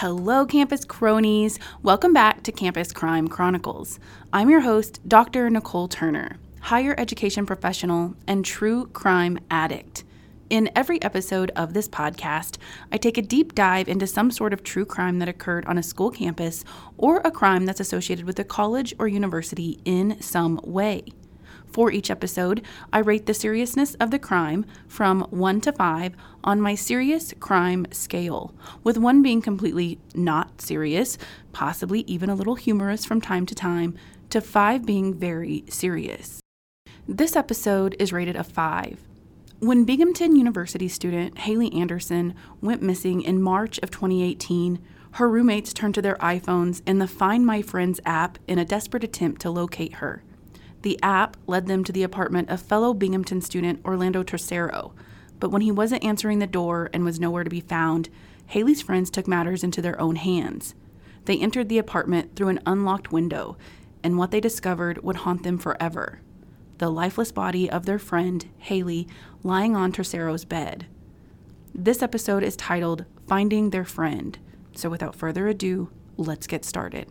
Hello, campus cronies. Welcome back to Campus Crime Chronicles. I'm your host, Dr. Nicole Turner, higher education professional and true crime addict. In every episode of this podcast, I take a deep dive into some sort of true crime that occurred on a school campus or a crime that's associated with a college or university in some way. For each episode, I rate the seriousness of the crime from 1 to 5 on my serious crime scale, with 1 being completely not serious, possibly even a little humorous from time to time, to 5 being very serious. This episode is rated a 5. When Binghamton University student Haley Anderson went missing in March of 2018, her roommates turned to their iPhones and the Find My Friends app in a desperate attempt to locate her. The app led them to the apartment of fellow Binghamton student Orlando Tercero, but when he wasn't answering the door and was nowhere to be found, Haley's friends took matters into their own hands. They entered the apartment through an unlocked window, and what they discovered would haunt them forever the lifeless body of their friend, Haley, lying on Tercero's bed. This episode is titled Finding Their Friend. So without further ado, let's get started.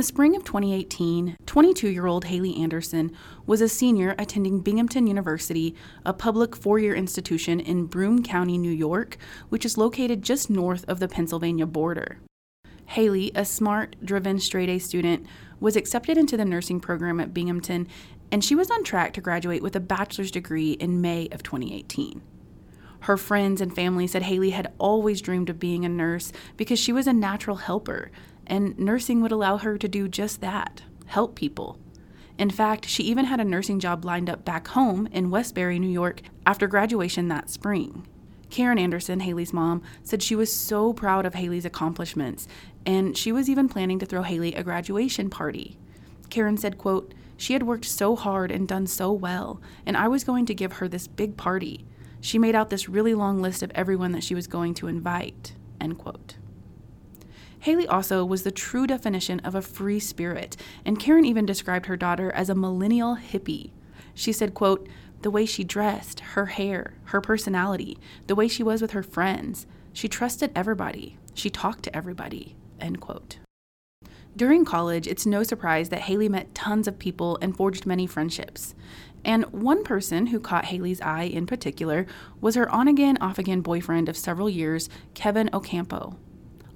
The spring of 2018, 22 year old Haley Anderson was a senior attending Binghamton University, a public four year institution in Broome County, New York, which is located just north of the Pennsylvania border. Haley, a smart, driven, straight A student, was accepted into the nursing program at Binghamton, and she was on track to graduate with a bachelor's degree in May of 2018. Her friends and family said Haley had always dreamed of being a nurse because she was a natural helper and nursing would allow her to do just that help people. In fact, she even had a nursing job lined up back home in Westbury, New York, after graduation that spring. Karen Anderson, Haley's mom, said she was so proud of Haley's accomplishments, and she was even planning to throw Haley a graduation party. Karen said, quote, She had worked so hard and done so well, and I was going to give her this big party. She made out this really long list of everyone that she was going to invite. End quote. Haley also was the true definition of a free spirit, and Karen even described her daughter as a millennial hippie. She said, quote, the way she dressed, her hair, her personality, the way she was with her friends. She trusted everybody. She talked to everybody. End quote. During college, it's no surprise that Haley met tons of people and forged many friendships. And one person who caught Haley's eye in particular was her on again, off again boyfriend of several years, Kevin Ocampo.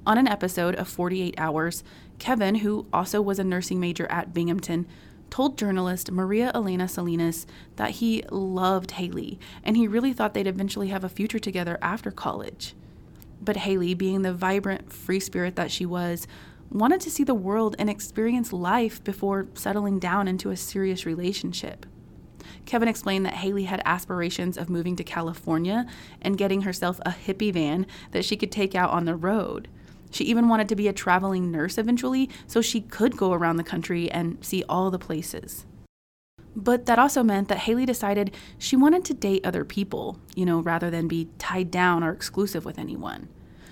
On an episode of 48 Hours, Kevin, who also was a nursing major at Binghamton, told journalist Maria Elena Salinas that he loved Haley and he really thought they'd eventually have a future together after college. But Haley, being the vibrant, free spirit that she was, wanted to see the world and experience life before settling down into a serious relationship. Kevin explained that Haley had aspirations of moving to California and getting herself a hippie van that she could take out on the road. She even wanted to be a traveling nurse eventually so she could go around the country and see all the places. But that also meant that Haley decided she wanted to date other people, you know, rather than be tied down or exclusive with anyone.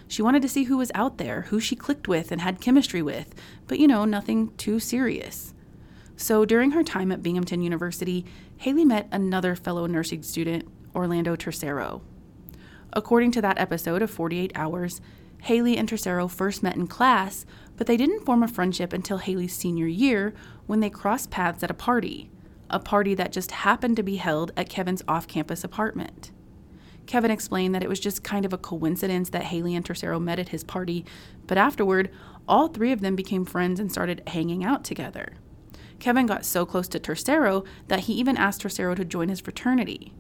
She wanted to see who was out there, who she clicked with and had chemistry with, but you know, nothing too serious. So during her time at Binghamton University, Haley met another fellow nursing student, Orlando Tercero. According to that episode of 48 Hours, Haley and Tercero first met in class, but they didn't form a friendship until Haley's senior year when they crossed paths at a party, a party that just happened to be held at Kevin's off campus apartment. Kevin explained that it was just kind of a coincidence that Haley and Tercero met at his party, but afterward, all three of them became friends and started hanging out together. Kevin got so close to Tercero that he even asked Tercero to join his fraternity.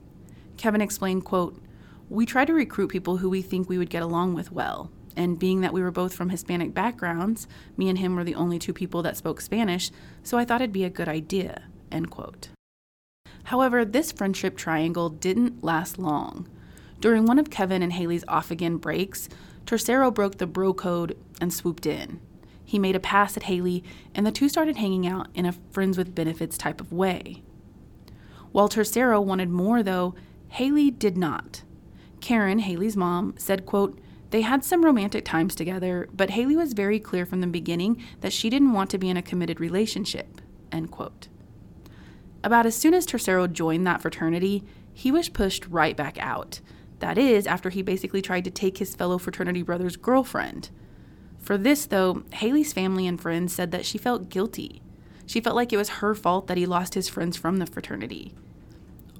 Kevin explained, quote, We try to recruit people who we think we would get along with well. And being that we were both from Hispanic backgrounds, me and him were the only two people that spoke Spanish, so I thought it'd be a good idea. End quote. However, this friendship triangle didn't last long. During one of Kevin and Haley's off again breaks, Tercero broke the bro code and swooped in. He made a pass at Haley, and the two started hanging out in a friends with benefits type of way. While Tercero wanted more, though, Haley did not. Karen, Haley's mom, said, quote, they had some romantic times together, but Haley was very clear from the beginning that she didn't want to be in a committed relationship. End quote. About as soon as Tercero joined that fraternity, he was pushed right back out. That is, after he basically tried to take his fellow fraternity brother's girlfriend. For this, though, Haley's family and friends said that she felt guilty. She felt like it was her fault that he lost his friends from the fraternity.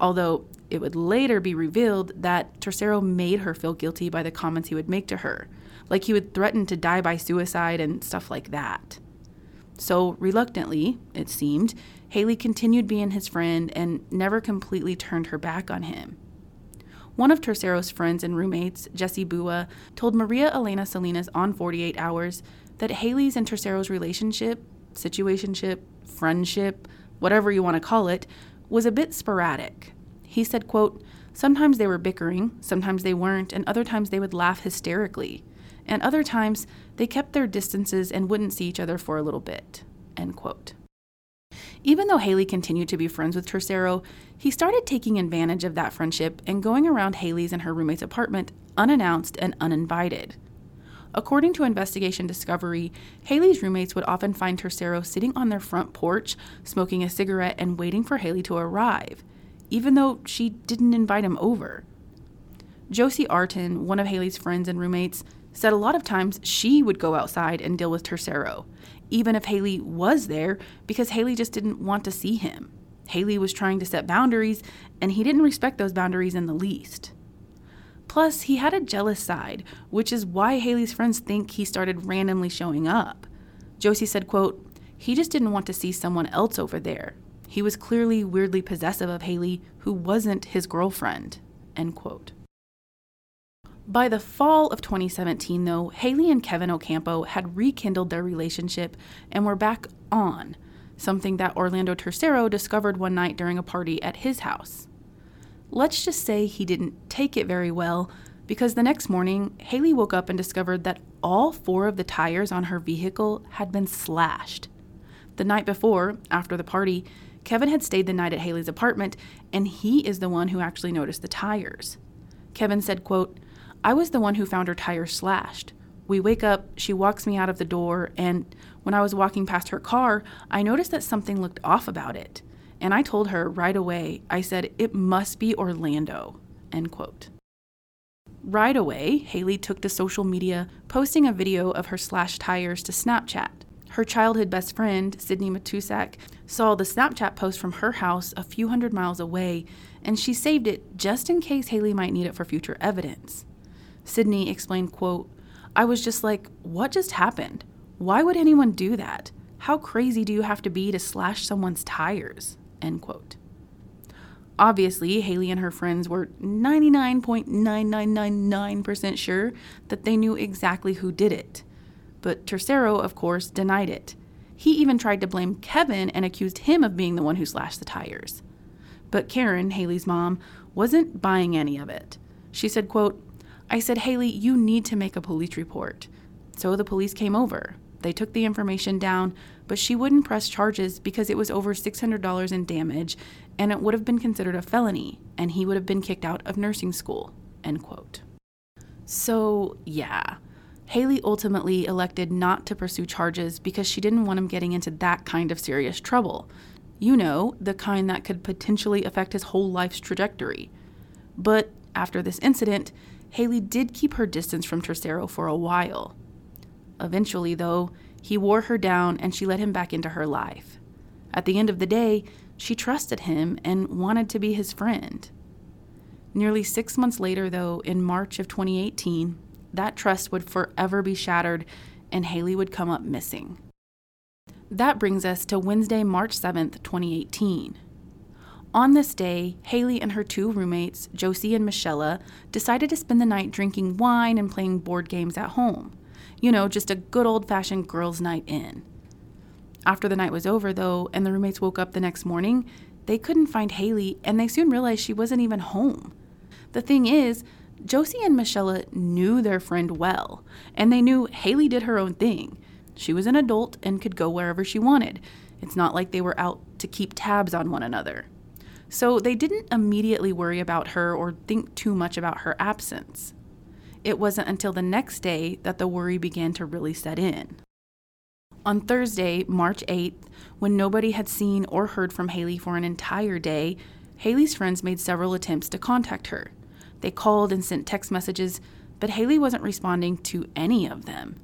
Although it would later be revealed that Tercero made her feel guilty by the comments he would make to her, like he would threaten to die by suicide and stuff like that. So, reluctantly, it seemed, Haley continued being his friend and never completely turned her back on him. One of Tercero's friends and roommates, Jesse Bua, told Maria Elena Salinas on 48 Hours that Haley's and Tercero's relationship, situationship, friendship, whatever you want to call it, was a bit sporadic. He said, quote, Sometimes they were bickering, sometimes they weren't, and other times they would laugh hysterically. And other times they kept their distances and wouldn't see each other for a little bit. End quote. Even though Haley continued to be friends with Tercero, he started taking advantage of that friendship and going around Haley's and her roommate's apartment unannounced and uninvited. According to Investigation Discovery, Haley's roommates would often find Tercero sitting on their front porch, smoking a cigarette and waiting for Haley to arrive, even though she didn't invite him over. Josie Arton, one of Haley's friends and roommates, said a lot of times she would go outside and deal with Tercero, even if Haley was there, because Haley just didn't want to see him. Haley was trying to set boundaries, and he didn't respect those boundaries in the least. Plus, he had a jealous side, which is why Haley's friends think he started randomly showing up. Josie said, quote, he just didn't want to see someone else over there. He was clearly weirdly possessive of Haley, who wasn't his girlfriend. End quote. By the fall of 2017, though, Haley and Kevin Ocampo had rekindled their relationship and were back on, something that Orlando Tercero discovered one night during a party at his house. Let's just say he didn't take it very well because the next morning, Haley woke up and discovered that all four of the tires on her vehicle had been slashed. The night before, after the party, Kevin had stayed the night at Haley's apartment, and he is the one who actually noticed the tires. Kevin said, quote, I was the one who found her tires slashed. We wake up, she walks me out of the door, and when I was walking past her car, I noticed that something looked off about it. And I told her right away, I said, it must be Orlando. End quote. Right away, Haley took to social media, posting a video of her slashed tires to Snapchat. Her childhood best friend, Sydney Matusak, saw the Snapchat post from her house a few hundred miles away, and she saved it just in case Haley might need it for future evidence. Sydney explained, quote, I was just like, what just happened? Why would anyone do that? How crazy do you have to be to slash someone's tires? End quote. Obviously, Haley and her friends were 99.9999% sure that they knew exactly who did it. But Tercero, of course, denied it. He even tried to blame Kevin and accused him of being the one who slashed the tires. But Karen, Haley's mom, wasn't buying any of it. She said, quote, I said, Haley, you need to make a police report. So the police came over. They took the information down, but she wouldn't press charges because it was over $600 in damage and it would have been considered a felony and he would have been kicked out of nursing school. End quote. So, yeah. Haley ultimately elected not to pursue charges because she didn't want him getting into that kind of serious trouble. You know, the kind that could potentially affect his whole life's trajectory. But after this incident, Haley did keep her distance from Tercero for a while. Eventually, though, he wore her down and she let him back into her life. At the end of the day, she trusted him and wanted to be his friend. Nearly six months later, though, in March of 2018, that trust would forever be shattered and Haley would come up missing. That brings us to Wednesday, March 7th, 2018. On this day, Haley and her two roommates, Josie and Michelle, decided to spend the night drinking wine and playing board games at home. You know, just a good old fashioned girls' night in. After the night was over, though, and the roommates woke up the next morning, they couldn't find Haley, and they soon realized she wasn't even home. The thing is, Josie and Michelle knew their friend well, and they knew Haley did her own thing. She was an adult and could go wherever she wanted. It's not like they were out to keep tabs on one another. So they didn't immediately worry about her or think too much about her absence. It wasn't until the next day that the worry began to really set in. On Thursday, March 8th, when nobody had seen or heard from Haley for an entire day, Haley's friends made several attempts to contact her. They called and sent text messages, but Haley wasn't responding to any of them.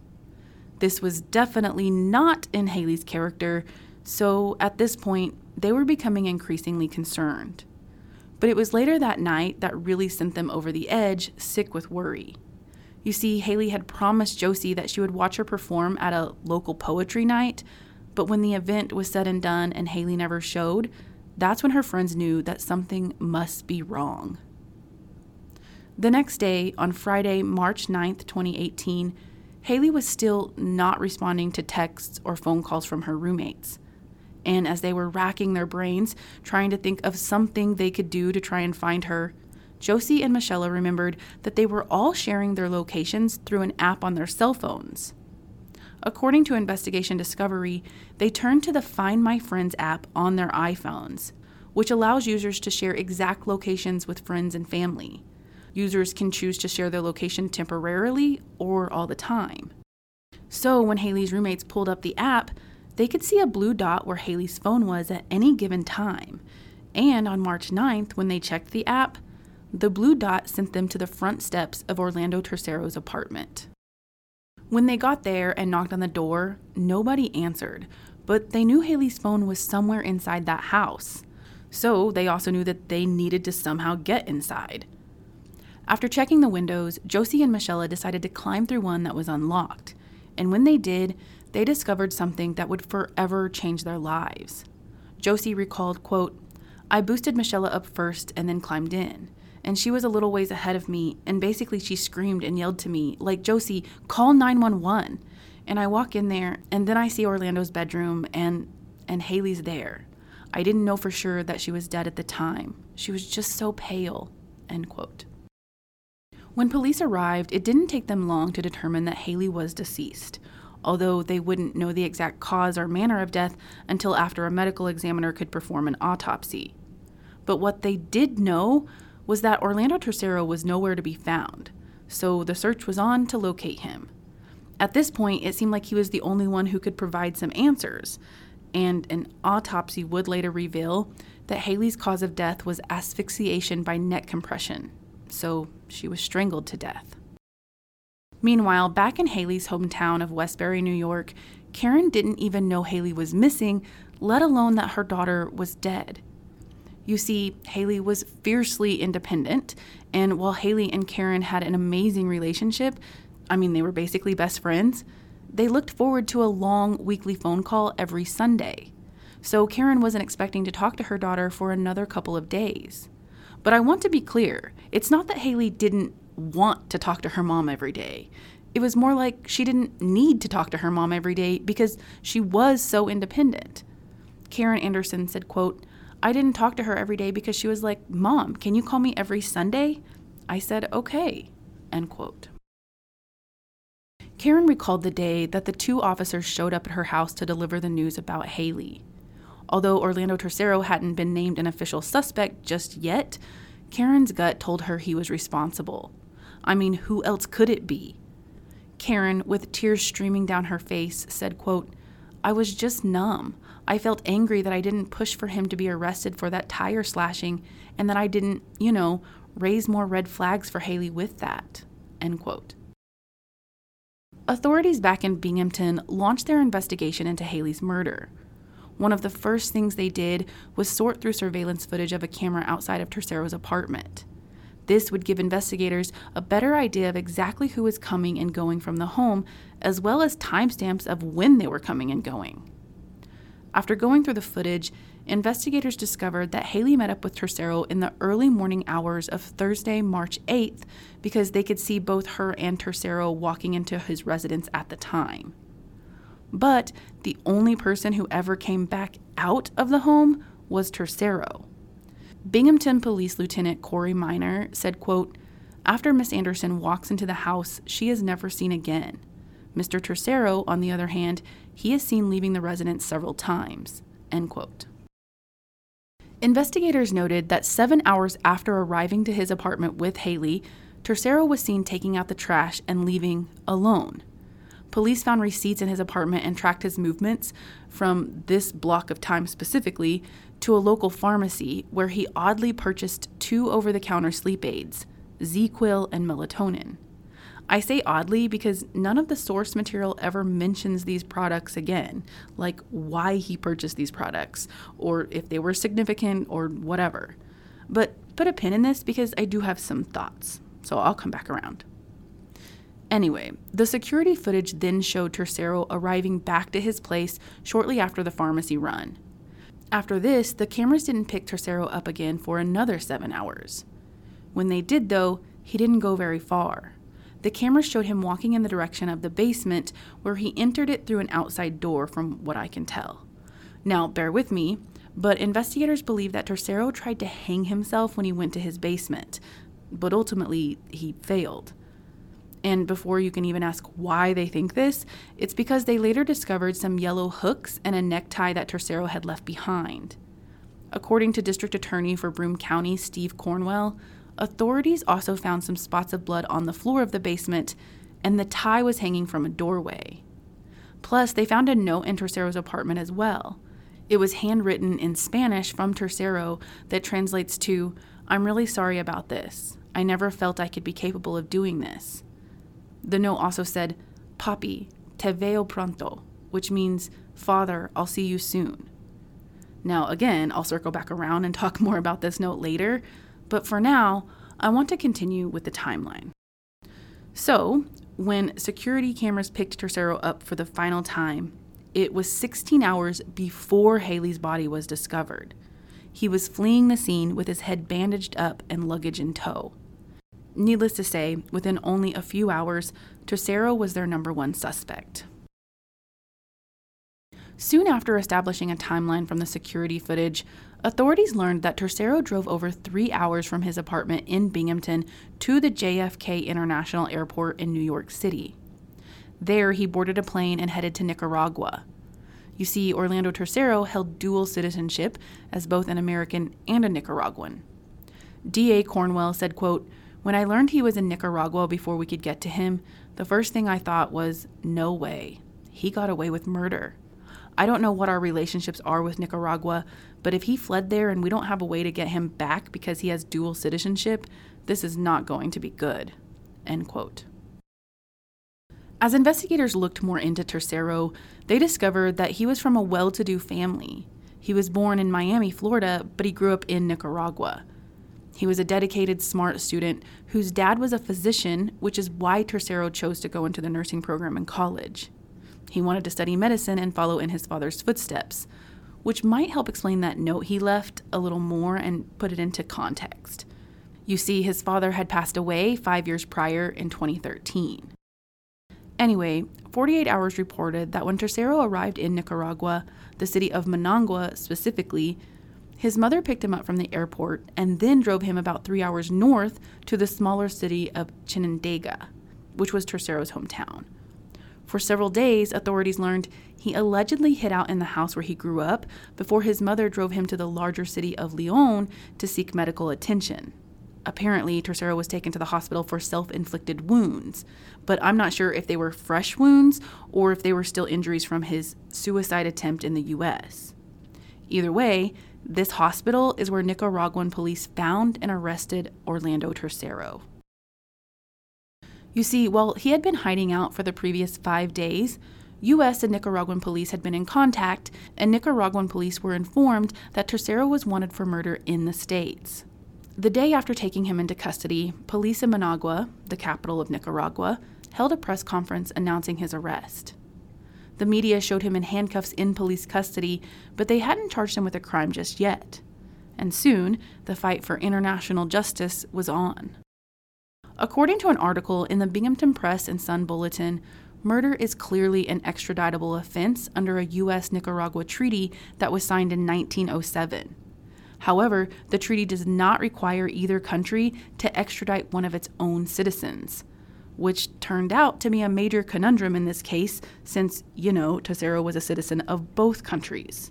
This was definitely not in Haley's character, so at this point, they were becoming increasingly concerned. But it was later that night that really sent them over the edge, sick with worry. You see, Haley had promised Josie that she would watch her perform at a local poetry night, but when the event was said and done and Haley never showed, that's when her friends knew that something must be wrong. The next day, on Friday, March 9, 2018, Haley was still not responding to texts or phone calls from her roommates. And as they were racking their brains, trying to think of something they could do to try and find her, Josie and Michelle remembered that they were all sharing their locations through an app on their cell phones. According to Investigation Discovery, they turned to the Find My Friends app on their iPhones, which allows users to share exact locations with friends and family. Users can choose to share their location temporarily or all the time. So when Haley's roommates pulled up the app, they could see a blue dot where Haley's phone was at any given time. And on March 9th, when they checked the app, the blue dot sent them to the front steps of Orlando Tercero's apartment. When they got there and knocked on the door, nobody answered, but they knew Haley's phone was somewhere inside that house. So they also knew that they needed to somehow get inside. After checking the windows, Josie and Michelle decided to climb through one that was unlocked. And when they did, they discovered something that would forever change their lives. Josie recalled, quote, I boosted Michelle up first and then climbed in. And she was a little ways ahead of me, and basically she screamed and yelled to me, like, Josie, call 911. And I walk in there, and then I see Orlando's bedroom, and, and Haley's there. I didn't know for sure that she was dead at the time. She was just so pale, end quote. When police arrived, it didn't take them long to determine that Haley was deceased, although they wouldn't know the exact cause or manner of death until after a medical examiner could perform an autopsy. But what they did know was that Orlando Tercero was nowhere to be found, so the search was on to locate him. At this point, it seemed like he was the only one who could provide some answers, and an autopsy would later reveal that Haley's cause of death was asphyxiation by neck compression so she was strangled to death. Meanwhile, back in Haley's hometown of Westbury, New York, Karen didn't even know Haley was missing, let alone that her daughter was dead. You see, Haley was fiercely independent, and while Haley and Karen had an amazing relationship, I mean, they were basically best friends, they looked forward to a long weekly phone call every Sunday. So Karen wasn't expecting to talk to her daughter for another couple of days. But I want to be clear it's not that Haley didn't want to talk to her mom every day. It was more like she didn't need to talk to her mom every day because she was so independent. Karen Anderson said, quote, I didn't talk to her every day because she was like, Mom, can you call me every Sunday? I said, okay, end quote. Karen recalled the day that the two officers showed up at her house to deliver the news about Haley. Although Orlando Tercero hadn't been named an official suspect just yet, Karen's gut told her he was responsible. I mean, who else could it be? Karen, with tears streaming down her face, said, quote, I was just numb. I felt angry that I didn't push for him to be arrested for that tire slashing and that I didn't, you know, raise more red flags for Haley with that. End quote. Authorities back in Binghamton launched their investigation into Haley's murder one of the first things they did was sort through surveillance footage of a camera outside of Tercero's apartment. This would give investigators a better idea of exactly who was coming and going from the home, as well as timestamps of when they were coming and going. After going through the footage, investigators discovered that Haley met up with Tercero in the early morning hours of Thursday, March 8th, because they could see both her and Tercero walking into his residence at the time. But the only person who ever came back out of the home was Tercero. Binghamton Police Lieutenant Corey Miner said, quote, After Miss Anderson walks into the house, she is never seen again. Mr. Tercero, on the other hand, he is seen leaving the residence several times. End quote. Investigators noted that seven hours after arriving to his apartment with Haley, Tercero was seen taking out the trash and leaving alone. Police found receipts in his apartment and tracked his movements from this block of time specifically to a local pharmacy where he oddly purchased two over the counter sleep aids, ZzzQuil and melatonin. I say oddly because none of the source material ever mentions these products again, like why he purchased these products, or if they were significant, or whatever. But put a pin in this because I do have some thoughts, so I'll come back around. Anyway, the security footage then showed Tercero arriving back to his place shortly after the pharmacy run. After this, the cameras didn't pick Tercero up again for another seven hours. When they did, though, he didn't go very far. The cameras showed him walking in the direction of the basement, where he entered it through an outside door, from what I can tell. Now, bear with me, but investigators believe that Tercero tried to hang himself when he went to his basement, but ultimately he failed. And before you can even ask why they think this, it's because they later discovered some yellow hooks and a necktie that Tercero had left behind. According to District Attorney for Broome County, Steve Cornwell, authorities also found some spots of blood on the floor of the basement, and the tie was hanging from a doorway. Plus, they found a note in Tercero's apartment as well. It was handwritten in Spanish from Tercero that translates to, I'm really sorry about this. I never felt I could be capable of doing this. The note also said, Papi, te veo pronto, which means, Father, I'll see you soon. Now, again, I'll circle back around and talk more about this note later, but for now, I want to continue with the timeline. So, when security cameras picked Tercero up for the final time, it was 16 hours before Haley's body was discovered. He was fleeing the scene with his head bandaged up and luggage in tow. Needless to say, within only a few hours, Tercero was their number one suspect. Soon after establishing a timeline from the security footage, authorities learned that Tercero drove over three hours from his apartment in Binghamton to the JFK International Airport in New York City. There, he boarded a plane and headed to Nicaragua. You see, Orlando Tercero held dual citizenship as both an American and a Nicaraguan. D.A. Cornwell said, quote, when I learned he was in Nicaragua before we could get to him, the first thing I thought was, no way. He got away with murder. I don't know what our relationships are with Nicaragua, but if he fled there and we don't have a way to get him back because he has dual citizenship, this is not going to be good. End quote. As investigators looked more into Tercero, they discovered that he was from a well to do family. He was born in Miami, Florida, but he grew up in Nicaragua. He was a dedicated, smart student whose dad was a physician, which is why Tercero chose to go into the nursing program in college. He wanted to study medicine and follow in his father's footsteps, which might help explain that note he left a little more and put it into context. You see, his father had passed away five years prior in 2013. Anyway, 48 Hours reported that when Tercero arrived in Nicaragua, the city of Managua specifically, his mother picked him up from the airport and then drove him about three hours north to the smaller city of Chinandega, which was Tercero's hometown. For several days, authorities learned he allegedly hid out in the house where he grew up before his mother drove him to the larger city of Leon to seek medical attention. Apparently, Tercero was taken to the hospital for self inflicted wounds, but I'm not sure if they were fresh wounds or if they were still injuries from his suicide attempt in the U.S. Either way, this hospital is where Nicaraguan police found and arrested Orlando Tercero. You see, while he had been hiding out for the previous five days, U.S. and Nicaraguan police had been in contact, and Nicaraguan police were informed that Tercero was wanted for murder in the States. The day after taking him into custody, police in Managua, the capital of Nicaragua, held a press conference announcing his arrest. The media showed him in handcuffs in police custody, but they hadn't charged him with a crime just yet. And soon, the fight for international justice was on. According to an article in the Binghamton Press and Sun Bulletin, murder is clearly an extraditable offense under a U.S. Nicaragua treaty that was signed in 1907. However, the treaty does not require either country to extradite one of its own citizens, which turned out to be a major conundrum in this case since, you know, Tercero was a citizen of both countries.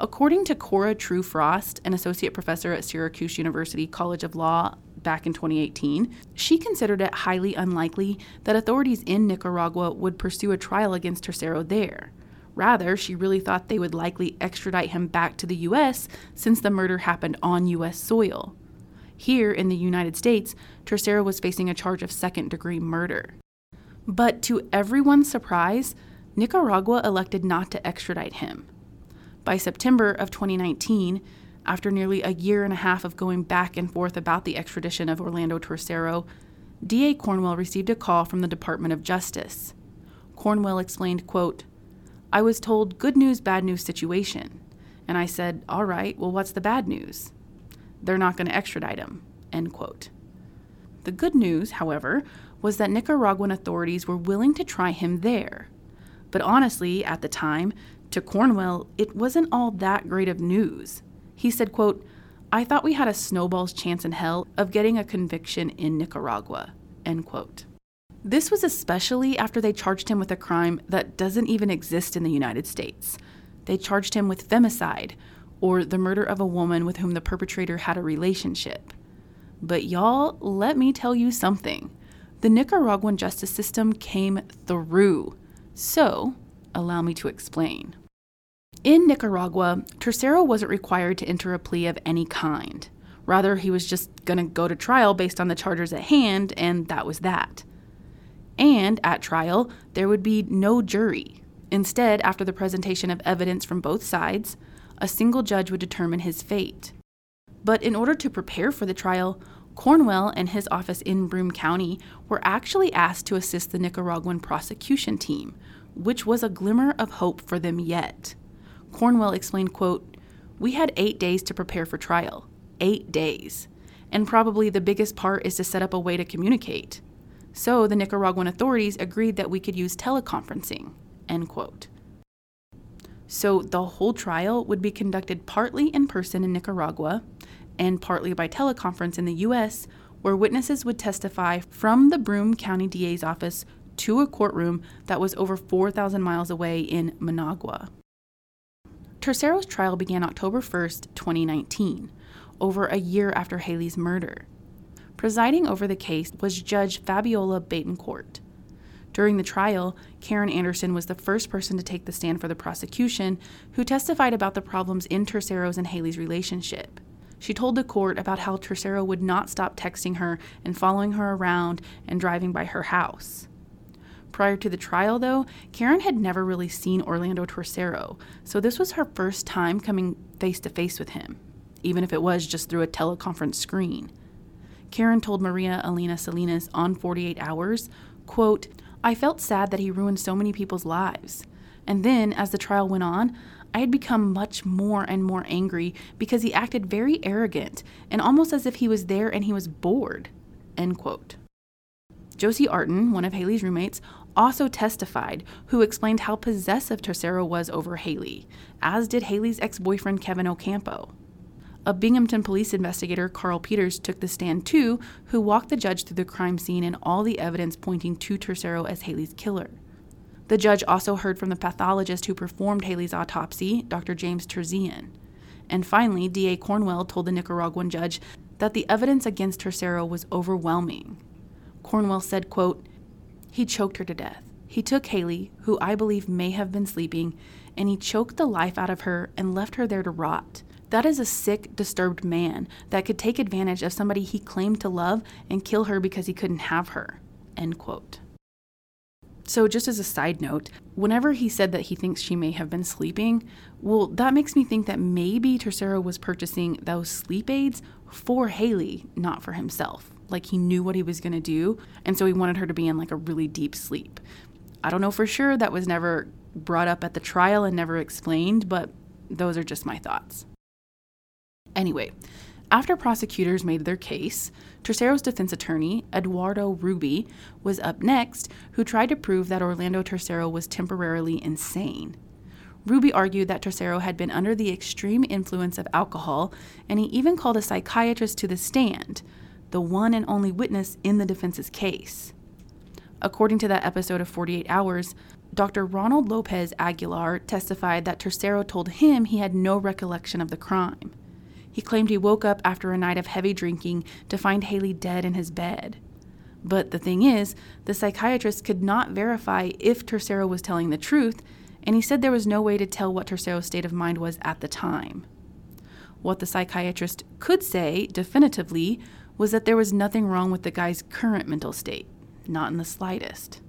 According to Cora True Frost, an associate professor at Syracuse University College of Law back in 2018, she considered it highly unlikely that authorities in Nicaragua would pursue a trial against Tercero there. Rather, she really thought they would likely extradite him back to the U.S. since the murder happened on U.S. soil. Here in the United States, Tercero was facing a charge of second degree murder. But to everyone's surprise, Nicaragua elected not to extradite him. By September of 2019, after nearly a year and a half of going back and forth about the extradition of Orlando Tercero, DA Cornwell received a call from the Department of Justice. Cornwell explained, quote, I was told good news, bad news situation. And I said, all right, well, what's the bad news? They're not going to extradite him, end quote. The good news, however, was that Nicaraguan authorities were willing to try him there. But honestly, at the time, to Cornwell, it wasn't all that great of news. He said, quote, I thought we had a snowball's chance in hell of getting a conviction in Nicaragua, end quote. This was especially after they charged him with a crime that doesn't even exist in the United States. They charged him with femicide, or the murder of a woman with whom the perpetrator had a relationship. But y'all, let me tell you something. The Nicaraguan justice system came through. So, allow me to explain. In Nicaragua, Tercero wasn't required to enter a plea of any kind. Rather, he was just going to go to trial based on the charges at hand, and that was that. And at trial, there would be no jury. Instead, after the presentation of evidence from both sides, a single judge would determine his fate. But in order to prepare for the trial, Cornwell and his office in Broome County were actually asked to assist the Nicaraguan prosecution team, which was a glimmer of hope for them yet. Cornwell explained, quote, We had eight days to prepare for trial. Eight days. And probably the biggest part is to set up a way to communicate. So the Nicaraguan authorities agreed that we could use teleconferencing. End quote. So the whole trial would be conducted partly in person in Nicaragua and partly by teleconference in the US, where witnesses would testify from the Broome County DA's office to a courtroom that was over 4,000 miles away in Managua. Tercero's trial began October 1, 2019, over a year after Haley's murder. Presiding over the case was Judge Fabiola Betancourt. During the trial, Karen Anderson was the first person to take the stand for the prosecution, who testified about the problems in Tercero's and Haley's relationship. She told the court about how Tercero would not stop texting her and following her around and driving by her house. Prior to the trial, though, Karen had never really seen Orlando Tercero, so this was her first time coming face to face with him, even if it was just through a teleconference screen. Karen told Maria Elena Salinas on 48 Hours, quote, I felt sad that he ruined so many people's lives. And then, as the trial went on, I had become much more and more angry because he acted very arrogant and almost as if he was there and he was bored. End quote. Josie Artin, one of Haley's roommates, also testified, who explained how possessive Tercero was over Haley, as did Haley's ex boyfriend Kevin Ocampo. A Binghamton police investigator, Carl Peters, took the stand too, who walked the judge through the crime scene and all the evidence pointing to Tercero as Haley's killer. The judge also heard from the pathologist who performed Haley's autopsy, Dr. James Terzian. And finally, D.A. Cornwell told the Nicaraguan judge that the evidence against Tercero was overwhelming. Cornwell said, quote, He choked her to death. He took Haley, who I believe may have been sleeping, and he choked the life out of her and left her there to rot. That is a sick, disturbed man that could take advantage of somebody he claimed to love and kill her because he couldn't have her. End quote. So, just as a side note, whenever he said that he thinks she may have been sleeping, well, that makes me think that maybe Tercero was purchasing those sleep aids for Haley, not for himself. Like he knew what he was going to do, and so he wanted her to be in like a really deep sleep. I don't know for sure, that was never brought up at the trial and never explained, but those are just my thoughts. Anyway, After prosecutors made their case, Tercero's defense attorney, Eduardo Ruby, was up next, who tried to prove that Orlando Tercero was temporarily insane. Ruby argued that Tercero had been under the extreme influence of alcohol, and he even called a psychiatrist to the stand, the one and only witness in the defense's case. According to that episode of 48 Hours, Dr. Ronald Lopez Aguilar testified that Tercero told him he had no recollection of the crime. He claimed he woke up after a night of heavy drinking to find Haley dead in his bed. But the thing is, the psychiatrist could not verify if Tercero was telling the truth, and he said there was no way to tell what Tercero's state of mind was at the time. What the psychiatrist could say definitively was that there was nothing wrong with the guy's current mental state, not in the slightest.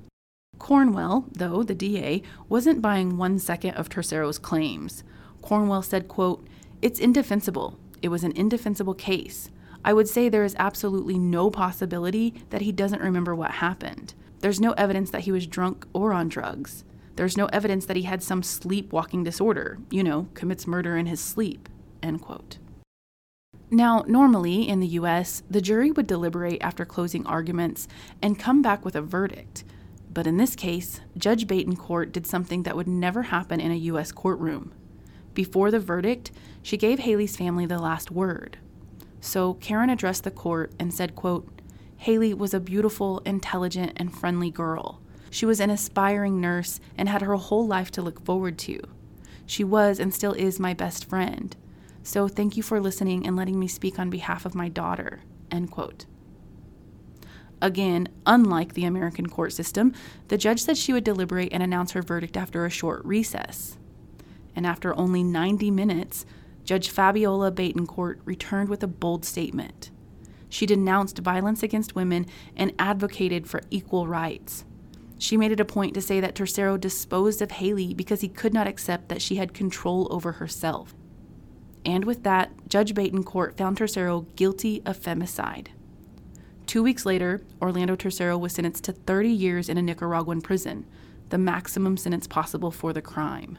Cornwell, though, the DA, wasn't buying one second of Tercero's claims. Cornwell said, quote, It's indefensible. It was an indefensible case. I would say there is absolutely no possibility that he doesn't remember what happened. There's no evidence that he was drunk or on drugs. There's no evidence that he had some sleepwalking disorder, you know, commits murder in his sleep. End quote. Now, normally in the US, the jury would deliberate after closing arguments and come back with a verdict. But in this case, Judge Betancourt did something that would never happen in a US courtroom. Before the verdict, she gave Haley's family the last word. So Karen addressed the court and said, quote, Haley was a beautiful, intelligent, and friendly girl. She was an aspiring nurse and had her whole life to look forward to. She was and still is my best friend. So thank you for listening and letting me speak on behalf of my daughter. End quote. Again, unlike the American court system, the judge said she would deliberate and announce her verdict after a short recess. And after only 90 minutes, Judge Fabiola Betancourt returned with a bold statement. She denounced violence against women and advocated for equal rights. She made it a point to say that Tercero disposed of Haley because he could not accept that she had control over herself. And with that, Judge Betancourt found Tercero guilty of femicide. Two weeks later, Orlando Tercero was sentenced to 30 years in a Nicaraguan prison, the maximum sentence possible for the crime.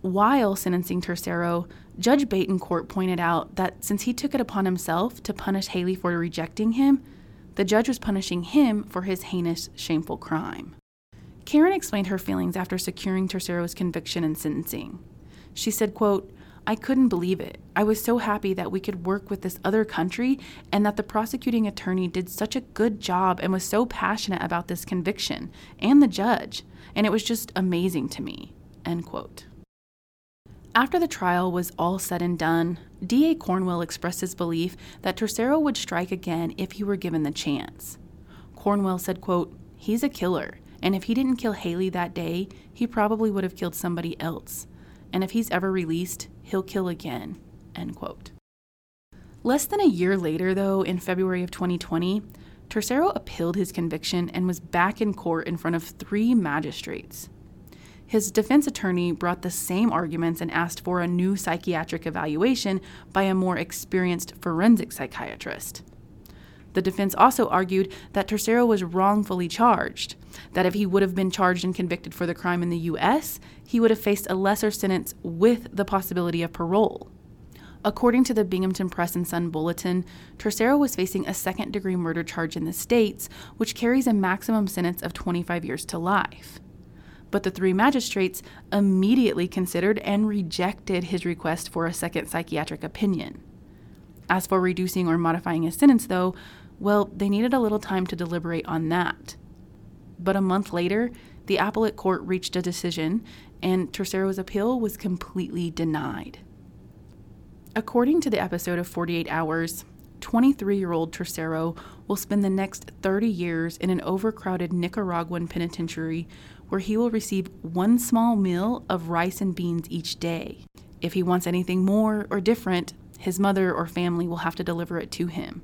While sentencing Tercero, Judge Betancourt pointed out that since he took it upon himself to punish Haley for rejecting him, the judge was punishing him for his heinous, shameful crime. Karen explained her feelings after securing Tercero's conviction and sentencing. She said, quote, I couldn't believe it. I was so happy that we could work with this other country and that the prosecuting attorney did such a good job and was so passionate about this conviction and the judge, and it was just amazing to me. End quote. After the trial was all said and done, D.A. Cornwell expressed his belief that Tercero would strike again if he were given the chance. Cornwell said, quote, He's a killer, and if he didn't kill Haley that day, he probably would have killed somebody else. And if he's ever released, he'll kill again. End quote. Less than a year later, though, in February of 2020, Tercero appealed his conviction and was back in court in front of three magistrates. His defense attorney brought the same arguments and asked for a new psychiatric evaluation by a more experienced forensic psychiatrist. The defense also argued that Tercero was wrongfully charged, that if he would have been charged and convicted for the crime in the U.S., he would have faced a lesser sentence with the possibility of parole. According to the Binghamton Press and Sun Bulletin, Tercero was facing a second degree murder charge in the States, which carries a maximum sentence of 25 years to life but the three magistrates immediately considered and rejected his request for a second psychiatric opinion. As for reducing or modifying his sentence, though, well, they needed a little time to deliberate on that. But a month later, the appellate court reached a decision, and Tercero's appeal was completely denied. According to the episode of 48 Hours, 23 year old Tercero will spend the next 30 years in an overcrowded Nicaraguan penitentiary where he will receive one small meal of rice and beans each day. If he wants anything more or different, his mother or family will have to deliver it to him.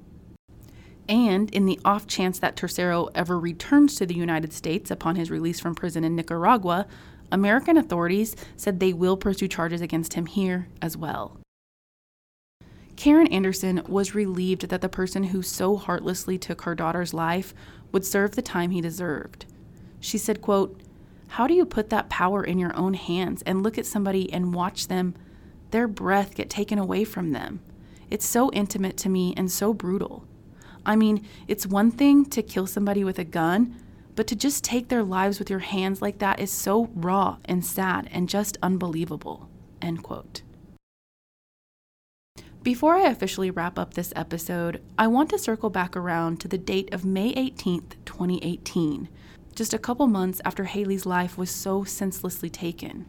And in the off chance that Tercero ever returns to the United States upon his release from prison in Nicaragua, American authorities said they will pursue charges against him here as well. Karen Anderson was relieved that the person who so heartlessly took her daughter's life would serve the time he deserved. She said, quote, how do you put that power in your own hands and look at somebody and watch them, their breath get taken away from them? It's so intimate to me and so brutal. I mean, it's one thing to kill somebody with a gun, but to just take their lives with your hands like that is so raw and sad and just unbelievable. End quote. Before I officially wrap up this episode, I want to circle back around to the date of May 18th, 2018, just a couple months after Haley's life was so senselessly taken.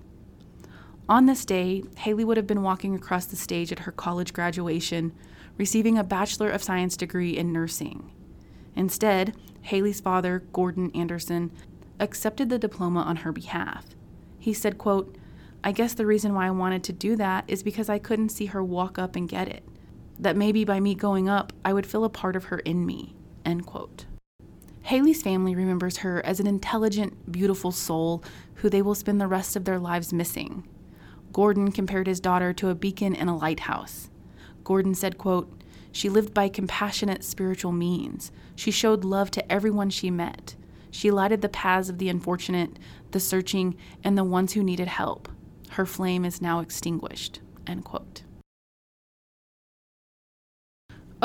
On this day, Haley would have been walking across the stage at her college graduation, receiving a Bachelor of Science degree in nursing. Instead, Haley's father, Gordon Anderson, accepted the diploma on her behalf. He said, quote, I guess the reason why I wanted to do that is because I couldn't see her walk up and get it. That maybe by me going up, I would feel a part of her in me. End quote. Haley's family remembers her as an intelligent, beautiful soul who they will spend the rest of their lives missing. Gordon compared his daughter to a beacon in a lighthouse. Gordon said, quote, She lived by compassionate spiritual means. She showed love to everyone she met. She lighted the paths of the unfortunate, the searching, and the ones who needed help. Her flame is now extinguished. End quote.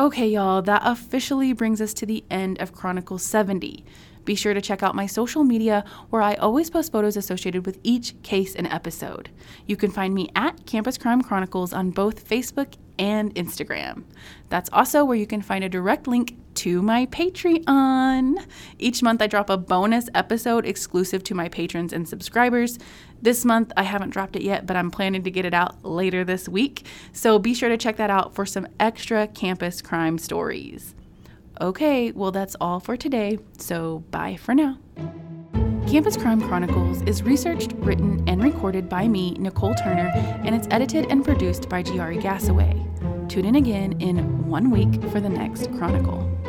Okay, y'all, that officially brings us to the end of Chronicle 70. Be sure to check out my social media where I always post photos associated with each case and episode. You can find me at Campus Crime Chronicles on both Facebook and Instagram. That's also where you can find a direct link to my Patreon. Each month, I drop a bonus episode exclusive to my patrons and subscribers. This month, I haven't dropped it yet, but I'm planning to get it out later this week. So be sure to check that out for some extra campus crime stories. Okay, well, that's all for today, so bye for now. Campus Crime Chronicles is researched, written, and recorded by me, Nicole Turner, and it's edited and produced by Giari Gassaway. Tune in again in one week for the next Chronicle.